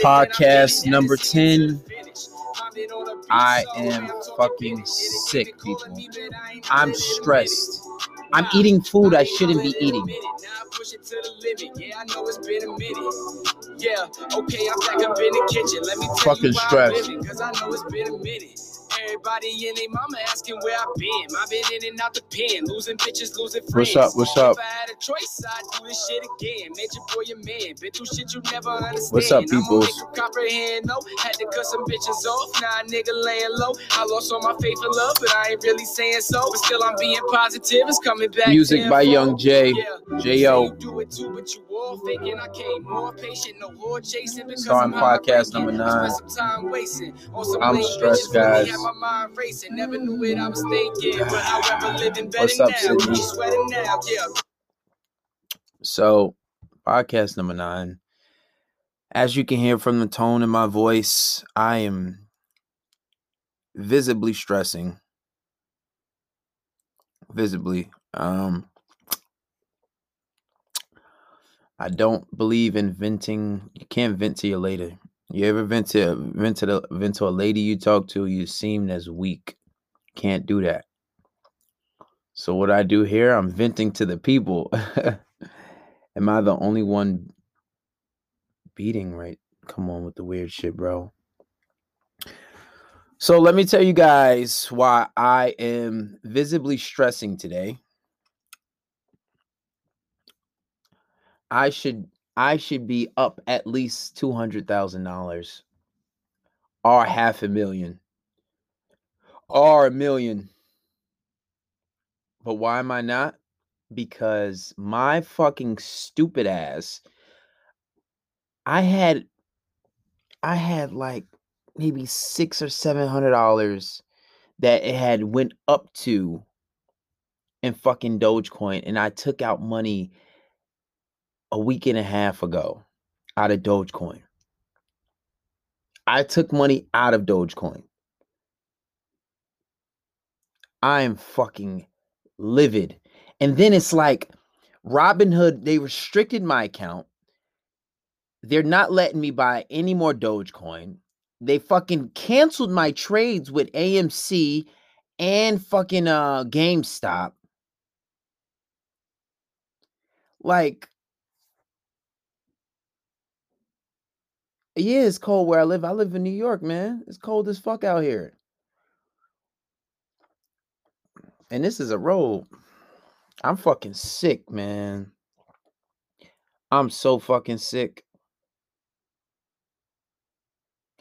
Podcast number 10. I am fucking sick, people. I'm stressed. I'm eating food I shouldn't be eating. Yeah, okay, I'm back up in the kitchen. Let me fucking stressed. Everybody and their mama asking where I've been. I've been in and out the pen, losing bitches, losing friends. What's up? What's up? If I had a choice, I'd do this shit again. Made your boy your man. Been through shit you never understand. What's up, people? comprehend, no. Had to cut some bitches off. Now nah, nigga laying low. I lost all my faith and love, but I ain't really saying so. But still, I'm being positive. It's coming back. Music by Young J. J.O. Starting podcast number nine. I'm stressed, guys my mind racing. Never knew what I was thinking, but better What's up, now. Sweating now, yeah. So, podcast number nine. As you can hear from the tone in my voice, I am visibly stressing. Visibly. Um I don't believe in venting. You can't vent to your lady. You ever vent to vent to the vent to a lady you talk to? You seem as weak. Can't do that. So what I do here, I'm venting to the people. Am I the only one beating right? Come on with the weird shit, bro. So let me tell you guys why I am visibly stressing today. I should I should be up at least two hundred thousand dollars, or half a million, or a million. But why am I not? Because my fucking stupid ass. I had, I had like maybe six or seven hundred dollars that it had went up to in fucking Dogecoin, and I took out money a week and a half ago out of Dogecoin. I took money out of Dogecoin. I am fucking livid. And then it's like Robinhood, they restricted my account. They're not letting me buy any more Dogecoin. They fucking canceled my trades with AMC and fucking uh GameStop. Like Yeah, it's cold where I live. I live in New York, man. It's cold as fuck out here. And this is a road. I'm fucking sick, man. I'm so fucking sick.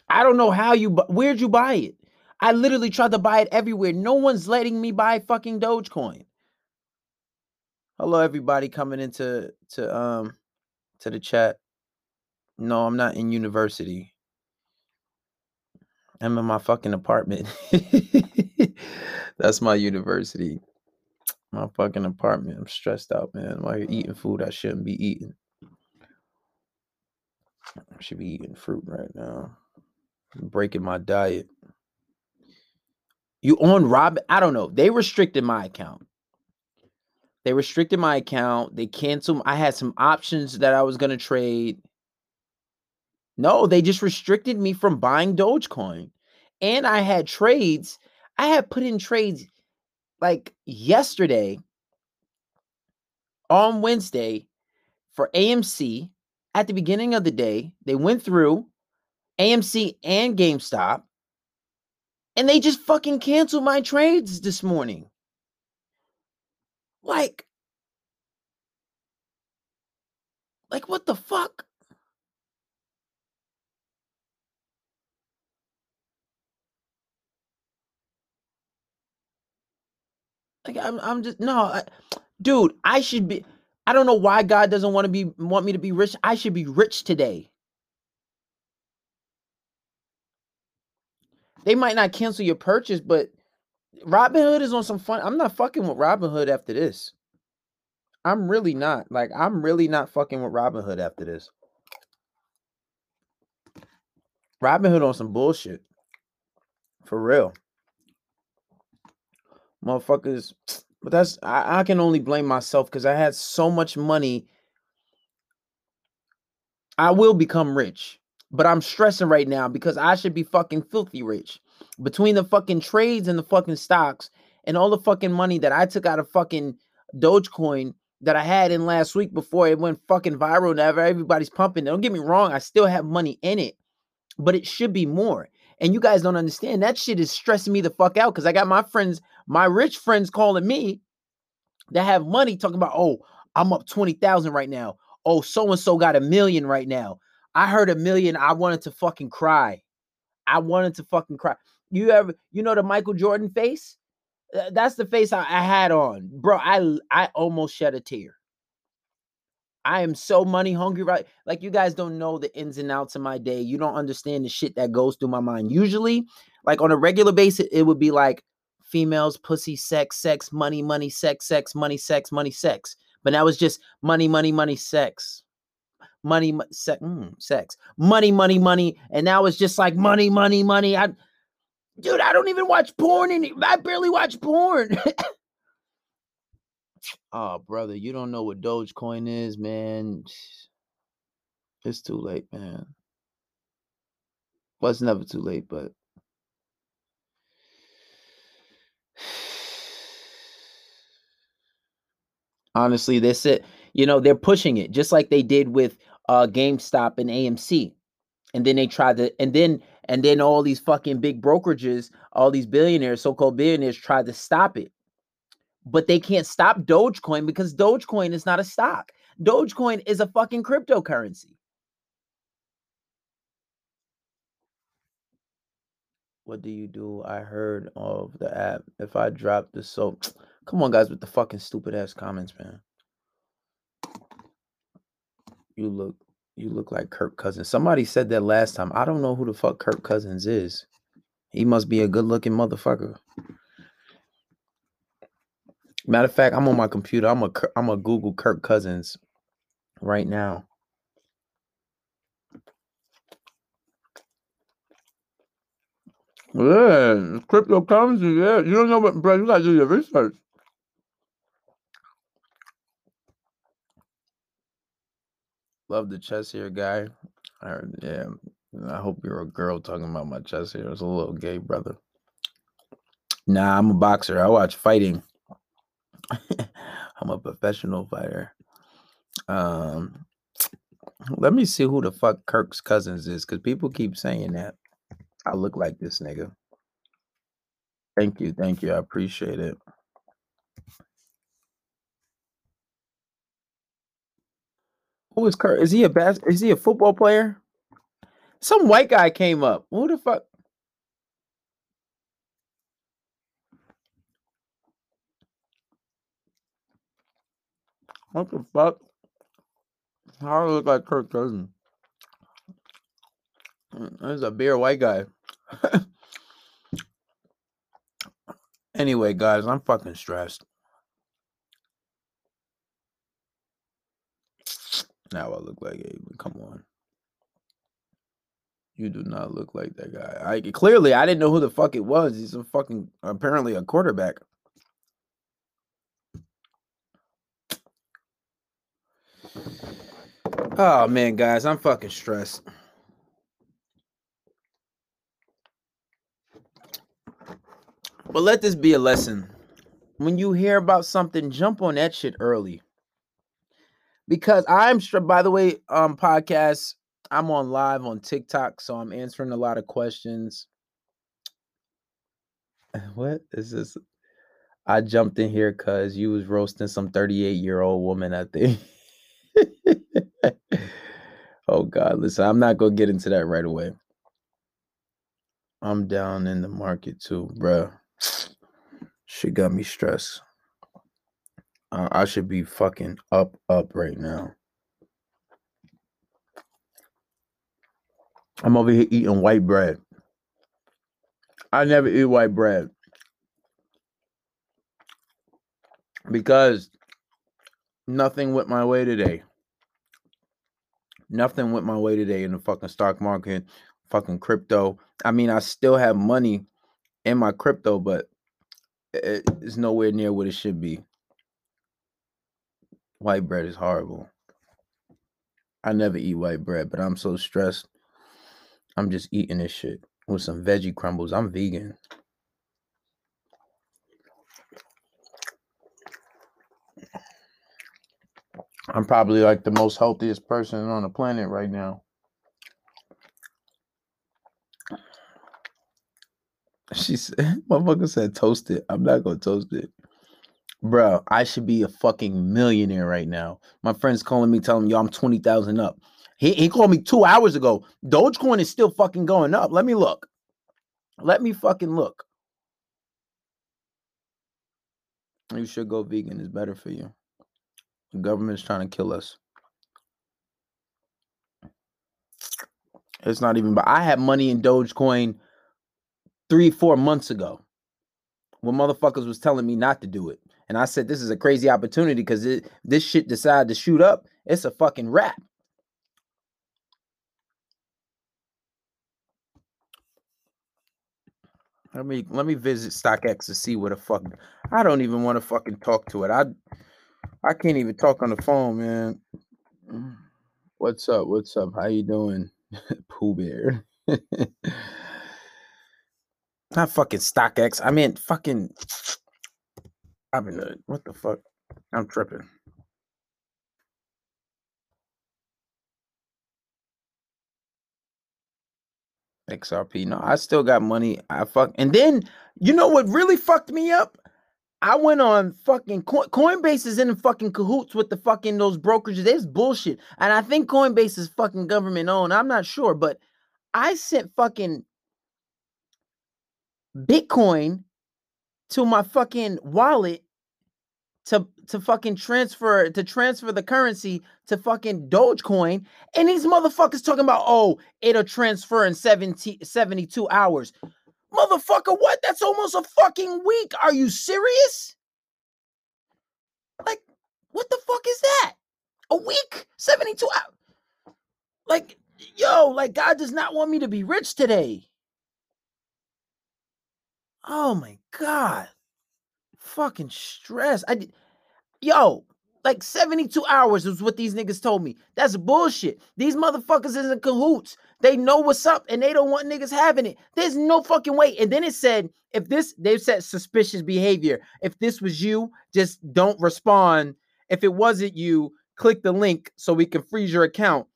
I don't know how you where'd you buy it? I literally tried to buy it everywhere. No one's letting me buy fucking Dogecoin. Hello everybody coming into to um to the chat. No, I'm not in university. I'm in my fucking apartment. That's my university. My fucking apartment. I'm stressed out, man. While you're eating food I shouldn't be eating. I should be eating fruit right now. I'm breaking my diet. You on Robin? I don't know. They restricted my account. They restricted my account. They canceled. I had some options that I was gonna trade. No, they just restricted me from buying Dogecoin. And I had trades. I had put in trades like yesterday on Wednesday for AMC at the beginning of the day. They went through AMC and GameStop and they just fucking canceled my trades this morning. Like, like what the fuck? Like I'm, I'm just no, I, dude. I should be. I don't know why God doesn't want to be want me to be rich. I should be rich today. They might not cancel your purchase, but Robinhood is on some fun. I'm not fucking with Robinhood after this. I'm really not. Like, I'm really not fucking with Robinhood after this. Robinhood on some bullshit. For real motherfuckers. But that's I, I can only blame myself because I had so much money. I will become rich. But I'm stressing right now because I should be fucking filthy rich. Between the fucking trades and the fucking stocks and all the fucking money that I took out of fucking Dogecoin that I had in last week before it went fucking viral. Now everybody's pumping. Don't get me wrong, I still have money in it, but it should be more. And you guys don't understand that shit is stressing me the fuck out because I got my friends, my rich friends calling me that have money talking about, oh, I'm up 20,000 right now. Oh, so and so got a million right now. I heard a million. I wanted to fucking cry. I wanted to fucking cry. You ever, you know, the Michael Jordan face? That's the face I, I had on, bro. I I almost shed a tear. I am so money hungry, right? Like you guys don't know the ins and outs of my day. You don't understand the shit that goes through my mind. Usually, like on a regular basis, it would be like females, pussy, sex, sex, money, money, sex, sex, money, sex, money, sex. But now it's just money, money, money, sex. Money, sex, mm, sex, money, money, money, and now it's just like money, money, money. I, dude, I don't even watch porn, and I barely watch porn. oh, brother, you don't know what Dogecoin is, man. It's too late, man. Well, it's never too late, but honestly, this it. You know, they're pushing it just like they did with uh GameStop and AMC. And then they tried to, and then and then all these fucking big brokerages, all these billionaires, so-called billionaires, tried to stop it. But they can't stop Dogecoin because Dogecoin is not a stock. Dogecoin is a fucking cryptocurrency. What do you do? I heard of the app. If I drop the soap, come on, guys, with the fucking stupid ass comments, man. You look you look like Kirk Cousins. Somebody said that last time. I don't know who the fuck Kirk Cousins is. He must be a good looking motherfucker. Matter of fact, I'm on my computer. I'm a I'm a Google Kirk Cousins right now. Yeah, cryptocurrency. Yeah, you don't know what, bro. You gotta do your research. Love the chest here, guy. I, yeah, I hope you're a girl talking about my chest here. It's a little gay, brother. Nah, I'm a boxer. I watch fighting. I'm a professional fighter. Um, let me see who the fuck Kirk's cousins is, because people keep saying that. I look like this nigga. Thank you, thank you. I appreciate it. Who is Kirk? Is he a bas- is he a football player? Some white guy came up. Who the fuck? What the fuck? How do I look like Kirk Cousins? There's a beer white guy. anyway, guys, I'm fucking stressed. Now I look like Aiden. Come on. You do not look like that guy. I clearly I didn't know who the fuck it was. He's a fucking apparently a quarterback. Oh man, guys, I'm fucking stressed. But let this be a lesson. When you hear about something, jump on that shit early. Because I'm by the way, um, podcast, I'm on live on TikTok, so I'm answering a lot of questions. What is this? I jumped in here because you was roasting some 38 year old woman, I think. oh God, listen, I'm not gonna get into that right away. I'm down in the market too, bruh. She got me stressed. I should be fucking up, up right now. I'm over here eating white bread. I never eat white bread because nothing went my way today. Nothing went my way today in the fucking stock market, fucking crypto. I mean, I still have money in my crypto, but it's nowhere near what it should be. White bread is horrible. I never eat white bread, but I'm so stressed. I'm just eating this shit with some veggie crumbles. I'm vegan. I'm probably like the most healthiest person on the planet right now. She said, motherfucker said toast it. I'm not gonna toast it. Bro, I should be a fucking millionaire right now. My friend's calling me, telling me, yo, I'm 20,000 up. He, he called me two hours ago. Dogecoin is still fucking going up. Let me look. Let me fucking look. You should go vegan. It's better for you. The government's trying to kill us. It's not even, but I had money in Dogecoin three, four months ago when motherfuckers was telling me not to do it. And I said, this is a crazy opportunity because this shit decided to shoot up. It's a fucking wrap. Let me let me visit StockX to see what the fuck. I don't even want to fucking talk to it. I I can't even talk on the phone, man. What's up? What's up? How you doing, Pooh Bear? Not fucking StockX. I mean fucking. I've been what the fuck? I'm tripping. XRP. No, I still got money. I fuck. And then you know what really fucked me up? I went on fucking Coinbase is in fucking cahoots with the fucking those brokerages. There's bullshit. And I think Coinbase is fucking government owned. I'm not sure, but I sent fucking Bitcoin to my fucking wallet to to fucking transfer to transfer the currency to fucking Dogecoin, and these motherfuckers talking about oh it'll transfer in 70, 72 hours. Motherfucker, what? That's almost a fucking week. Are you serious? Like, what the fuck is that? A week? 72 hours? Like, yo, like God does not want me to be rich today. Oh my god. Fucking stress. I did yo, like 72 hours is what these niggas told me. That's bullshit. These motherfuckers is in cahoots. They know what's up and they don't want niggas having it. There's no fucking way. And then it said, if this, they said suspicious behavior. If this was you, just don't respond. If it wasn't you, click the link so we can freeze your account.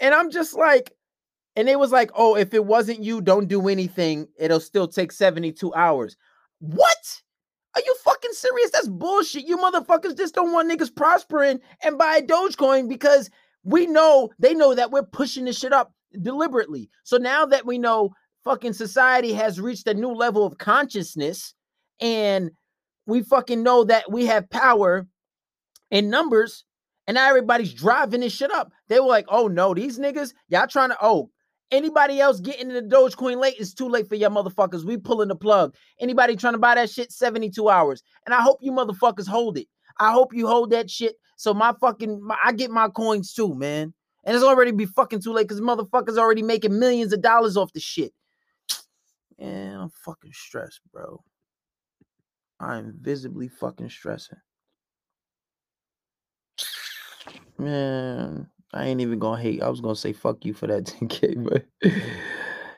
And I'm just like, and it was like, oh, if it wasn't you, don't do anything. It'll still take 72 hours. What? Are you fucking serious? That's bullshit. You motherfuckers just don't want niggas prospering and buy Dogecoin because we know they know that we're pushing this shit up deliberately. So now that we know fucking society has reached a new level of consciousness and we fucking know that we have power in numbers and now everybody's driving this shit up. They were like, oh no, these niggas, y'all trying to, oh, Anybody else getting in the Dogecoin late? It's too late for y'all motherfuckers. We pulling the plug. Anybody trying to buy that shit? 72 hours. And I hope you motherfuckers hold it. I hope you hold that shit. So my fucking my, I get my coins too, man. And it's already be fucking too late because motherfuckers already making millions of dollars off the shit. Man, I'm fucking stressed, bro. I'm visibly fucking stressing. Man, I ain't even gonna hate. I was gonna say fuck you for that 10k, but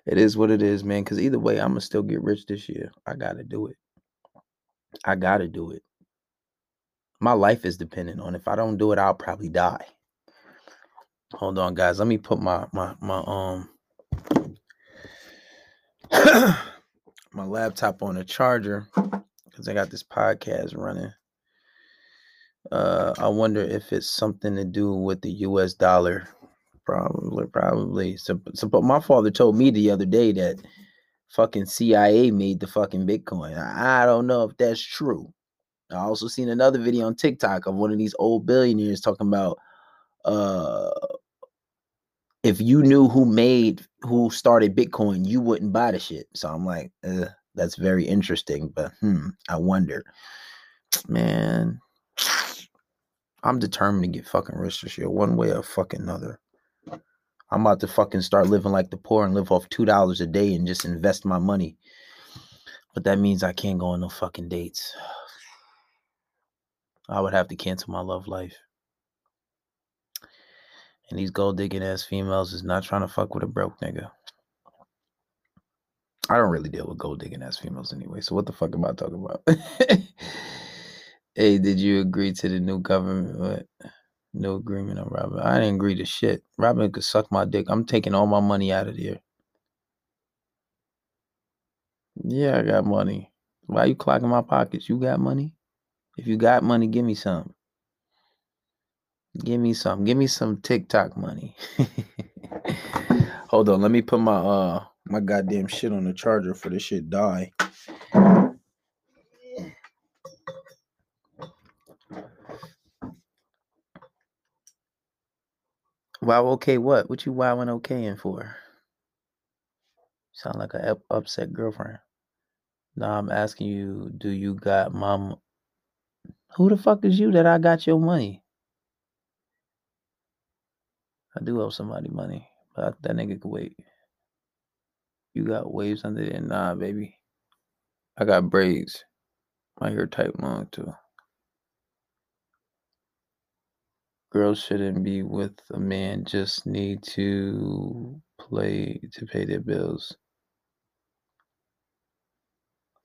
it is what it is, man. Because either way, I'm gonna still get rich this year. I gotta do it. I gotta do it. My life is dependent on. If I don't do it, I'll probably die. Hold on, guys. Let me put my my my um my laptop on a charger because I got this podcast running. Uh, I wonder if it's something to do with the U.S. dollar. Probably, probably. So, so, but my father told me the other day that fucking CIA made the fucking Bitcoin. I, I don't know if that's true. I also seen another video on TikTok of one of these old billionaires talking about uh if you knew who made who started Bitcoin, you wouldn't buy the shit. So I'm like, that's very interesting, but hmm, I wonder. Man, I'm determined to get fucking rich this year, one way or fucking another. I'm about to fucking start living like the poor and live off two dollars a day and just invest my money. But that means I can't go on no fucking dates. I would have to cancel my love life. And these gold digging ass females is not trying to fuck with a broke nigga. I don't really deal with gold digging ass females anyway. So what the fuck am I talking about? hey, did you agree to the new government? What? No agreement on Robin. I didn't agree to shit. Robin could suck my dick. I'm taking all my money out of here. Yeah, I got money. Why you clocking my pockets? You got money? If you got money, give me some. Give me some. Give me some TikTok money. Hold on, let me put my uh my goddamn shit on the charger for this shit die. Wow, okay, what? What you wowing okaying for? Sound like a up- upset girlfriend. Now I'm asking you, do you got mom? Who the fuck is you that I got your money? I do owe somebody money, but that nigga could wait. You got waves under there? Nah, baby. I got braids. My hair tight long too. Girls shouldn't be with a man, just need to play to pay their bills.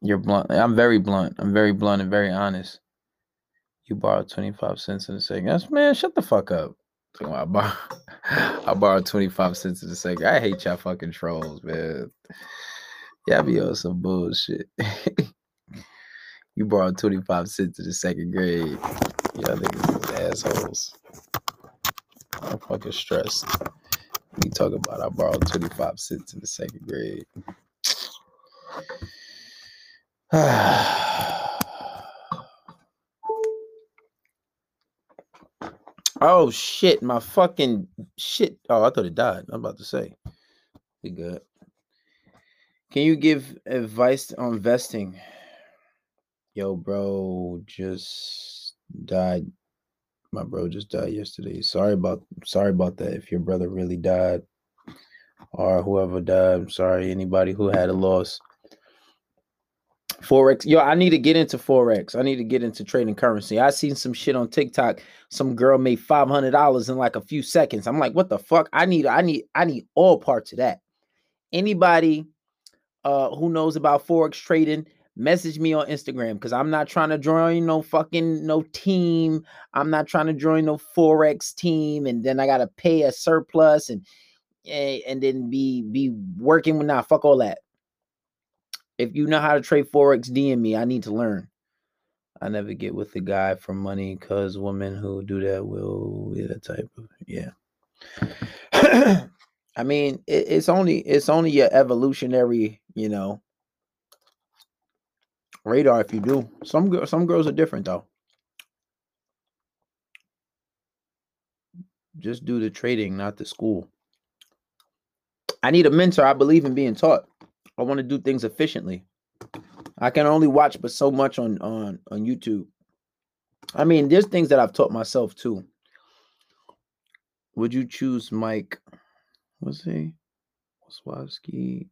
You're blunt. I'm very blunt. I'm very blunt and very honest. You borrowed 25 cents in a second. That's man, shut the fuck up. I borrowed, I borrowed 25 cents in a second. I hate y'all fucking trolls, man. Y'all be on some bullshit. you borrowed 25 cents in the second grade. Y'all niggas is assholes. I'm fucking stressed. We talk about I borrowed 25 cents in the second grade. oh shit, my fucking shit. Oh, I thought it died. I'm about to say. Be good. Can you give advice on investing? Yo, bro, just died. My bro just died yesterday. Sorry about sorry about that. If your brother really died, or whoever died, I'm sorry. Anybody who had a loss. Forex. Yo, I need to get into Forex. I need to get into trading currency. I seen some shit on TikTok. Some girl made five hundred dollars in like a few seconds. I'm like, what the fuck? I need, I need, I need all parts of that. Anybody uh who knows about Forex trading, message me on Instagram because I'm not trying to join no fucking no team. I'm not trying to join no Forex team, and then I gotta pay a surplus and eh, and then be be working with now. Fuck all that. If you know how to trade Forex, DM me. I need to learn. I never get with the guy for money because women who do that will be that type of yeah. I mean, it, it's only it's only your evolutionary, you know, radar if you do. Some some girls are different though. Just do the trading, not the school. I need a mentor. I believe in being taught. I want to do things efficiently. I can only watch but so much on on on YouTube. I mean, there's things that I've taught myself too. Would you choose Mike? Was he Wazowski?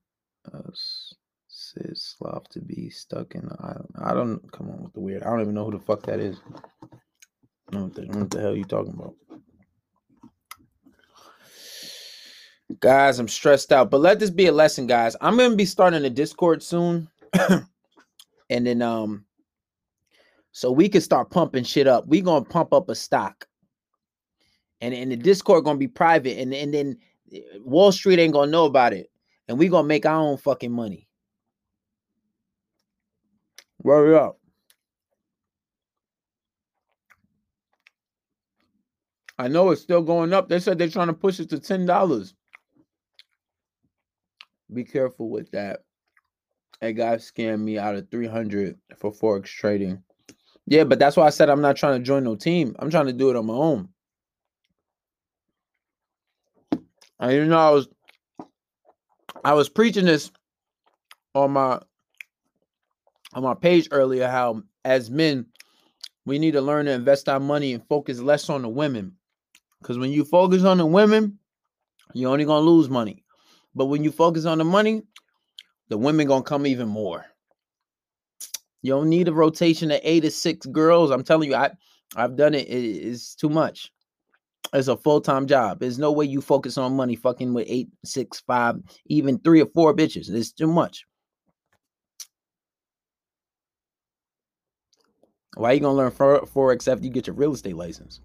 Uh, Slav to be stuck in the island. I don't come on with the weird. I don't even know who the fuck that is. What the, what the hell you talking about? Guys, I'm stressed out, but let this be a lesson, guys. I'm gonna be starting a Discord soon, and then um, so we can start pumping shit up. We gonna pump up a stock, and and the Discord gonna be private, and and then eh, Wall Street ain't gonna know about it, and we gonna make our own fucking money. Worry up. I know it's still going up. They said they're trying to push it to ten dollars. Be careful with that. A guy scammed me out of 300 for Forex trading. Yeah, but that's why I said I'm not trying to join no team. I'm trying to do it on my own. And you know, I was I was preaching this on my on my page earlier how as men we need to learn to invest our money and focus less on the women. Because when you focus on the women, you're only gonna lose money. But when you focus on the money, the women gonna come even more. You don't need a rotation of eight to six girls. I'm telling you, I I've done it. It is too much. It's a full time job. There's no way you focus on money fucking with eight, six, five, even three or four bitches. It's too much. Why are you gonna learn forex after you get your real estate license?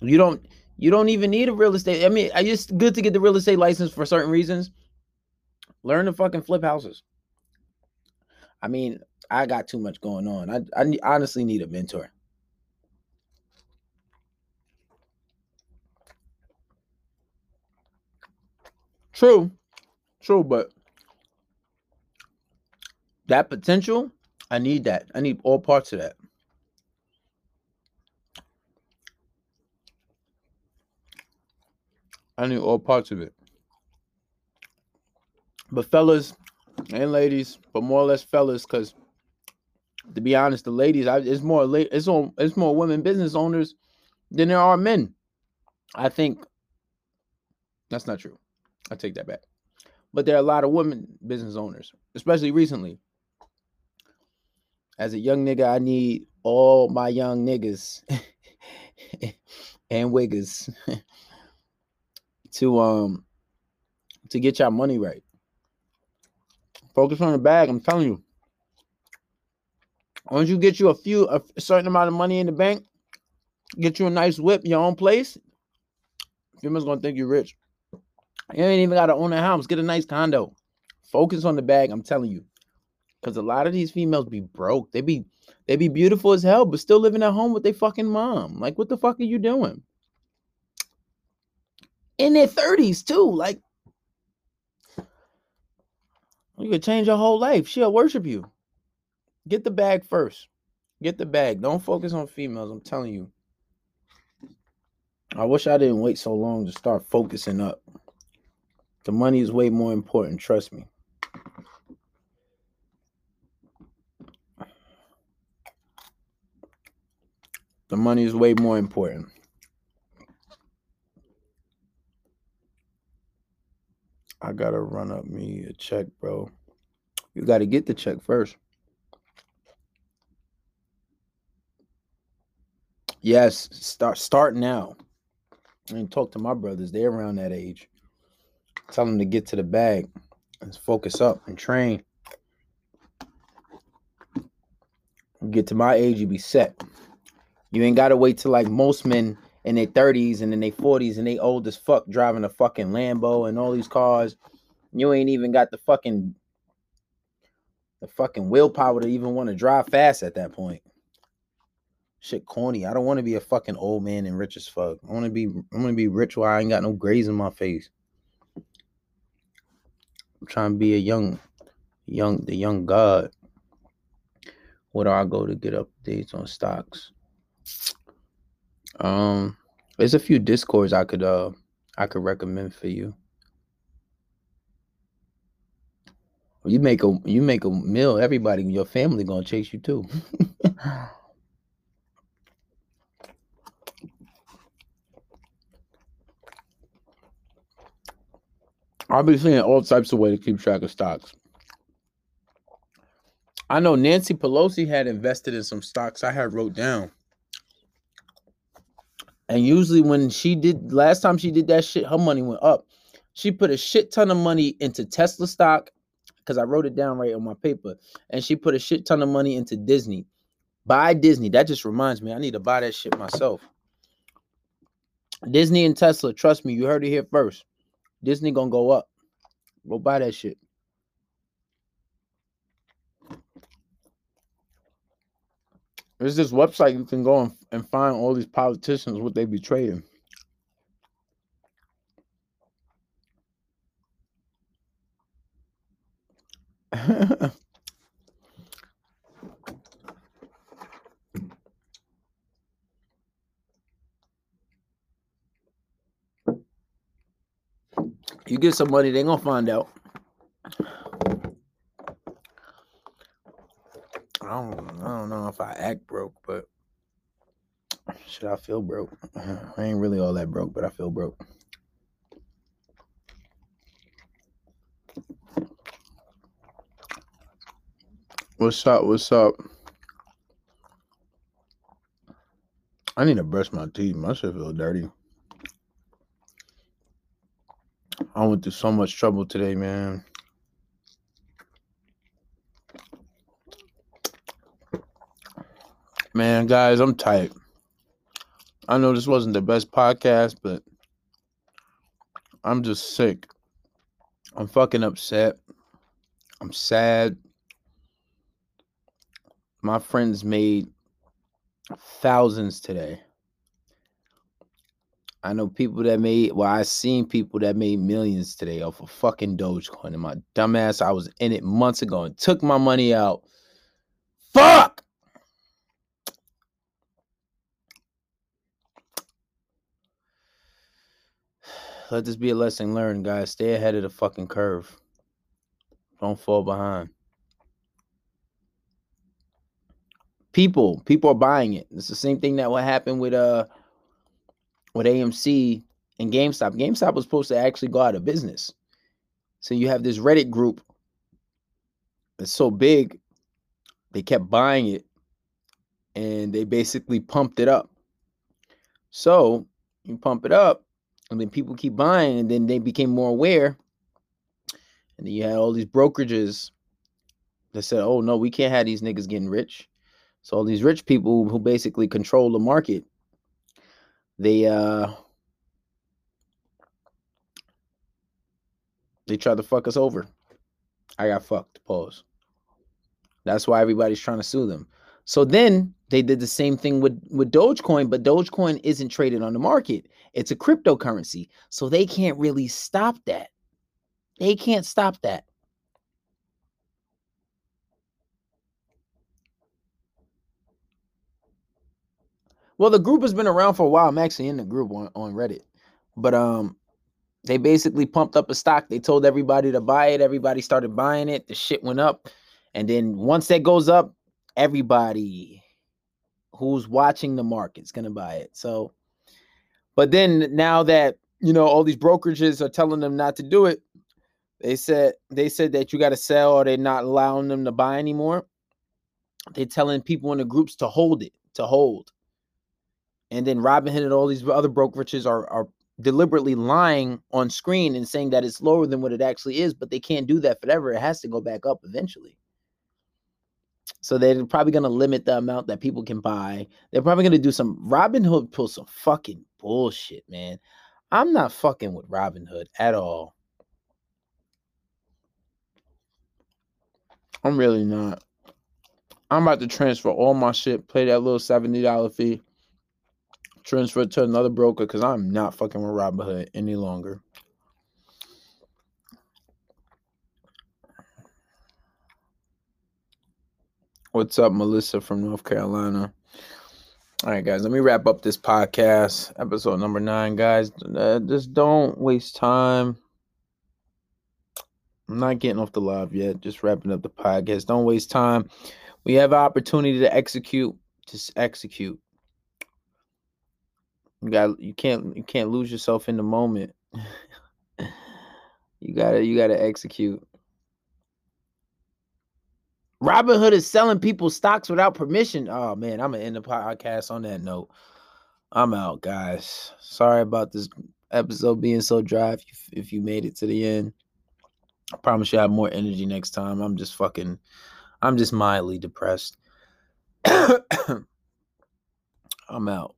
You don't. You don't even need a real estate. I mean, it's good to get the real estate license for certain reasons. Learn to fucking flip houses. I mean, I got too much going on. I I honestly need a mentor. True, true, but that potential, I need that. I need all parts of that. I need all parts of it. But fellas and ladies, but more or less fellas, because to be honest, the ladies, I, it's more it's more it's more women business owners than there are men. I think that's not true. I take that back. But there are a lot of women business owners, especially recently. As a young nigga, I need all my young niggas and wiggers to um to get your money right. Focus on the bag. I'm telling you. Once you get you a few a certain amount of money in the bank, get you a nice whip, your own place, females gonna think you're rich. You ain't even gotta own a house. Get a nice condo. Focus on the bag. I'm telling you, because a lot of these females be broke. They be they be beautiful as hell, but still living at home with their fucking mom. Like, what the fuck are you doing? In their thirties too. Like, you could change your whole life. She'll worship you. Get the bag first. Get the bag. Don't focus on females. I'm telling you. I wish I didn't wait so long to start focusing up. The money is way more important, trust me. The money is way more important. I gotta run up me a check, bro. You gotta get the check first. Yes, start start now. And talk to my brothers. They're around that age. Tell them to get to the bag and focus up and train. get to my age, you be set. You ain't gotta wait till like most men in their 30s and in their 40s and they old as fuck driving a fucking Lambo and all these cars. You ain't even got the fucking the fucking willpower to even want to drive fast at that point. Shit corny. I don't want to be a fucking old man and rich as fuck. I want to be I want to be rich while I ain't got no grays in my face. I'm trying to be a young, young, the young god. Where do I go to get updates on stocks? Um, there's a few discords I could uh I could recommend for you. You make a you make a meal, everybody in your family gonna chase you too. I'll be seeing all types of way to keep track of stocks. I know Nancy Pelosi had invested in some stocks I had wrote down. And usually when she did last time she did that shit, her money went up. She put a shit ton of money into Tesla stock because I wrote it down right on my paper. And she put a shit ton of money into Disney. Buy Disney. That just reminds me, I need to buy that shit myself. Disney and Tesla, trust me, you heard it here first. Disney gonna go up. Go buy that shit. There's this website you can go and, and find all these politicians what they be trading. You get some money, they gonna find out. I don't, I don't know if I act broke, but should I feel broke? I ain't really all that broke, but I feel broke. What's up? What's up? I need to brush my teeth. My shit feel dirty. I went through so much trouble today, man. Man, guys, I'm tight. I know this wasn't the best podcast, but I'm just sick. I'm fucking upset. I'm sad. My friends made thousands today. I know people that made well, I seen people that made millions today off of fucking Dogecoin. And my dumbass, I was in it months ago and took my money out. Fuck! Let this be a lesson learned, guys. Stay ahead of the fucking curve. Don't fall behind. People, people are buying it. It's the same thing that what happened with uh with AMC and GameStop. GameStop was supposed to actually go out of business. So you have this Reddit group that's so big, they kept buying it and they basically pumped it up. So you pump it up, and then people keep buying, and then they became more aware. And then you had all these brokerages that said, oh no, we can't have these niggas getting rich. So all these rich people who basically control the market they uh they tried to fuck us over. I got fucked. Pause. That's why everybody's trying to sue them. So then they did the same thing with with Dogecoin, but Dogecoin isn't traded on the market. It's a cryptocurrency. So they can't really stop that. They can't stop that. Well, the group has been around for a while. I'm actually in the group on, on Reddit. But um they basically pumped up a stock. They told everybody to buy it. Everybody started buying it. The shit went up. And then once that goes up, everybody who's watching the market's gonna buy it. So, but then now that you know all these brokerages are telling them not to do it, they said they said that you got to sell or they're not allowing them to buy anymore. They're telling people in the groups to hold it, to hold. And then Robinhood and all these other brokerages are are deliberately lying on screen and saying that it's lower than what it actually is, but they can't do that forever. It has to go back up eventually. So they're probably going to limit the amount that people can buy. They're probably going to do some Robinhood pull some fucking bullshit, man. I'm not fucking with Robinhood at all. I'm really not. I'm about to transfer all my shit, pay that little $70 fee, transfer it to another broker because I'm not fucking with Robinhood any longer. What's up, Melissa from North Carolina? All right, guys, let me wrap up this podcast, episode number nine, guys. Uh, just don't waste time. I'm not getting off the live yet, just wrapping up the podcast. Don't waste time. We have an opportunity to execute, just execute. You got you can't you can't lose yourself in the moment. you gotta you gotta execute. Robinhood is selling people stocks without permission. Oh man, I'm gonna end the podcast on that note. I'm out, guys. Sorry about this episode being so dry. If you, if you made it to the end, I promise you I have more energy next time. I'm just fucking, I'm just mildly depressed. I'm out.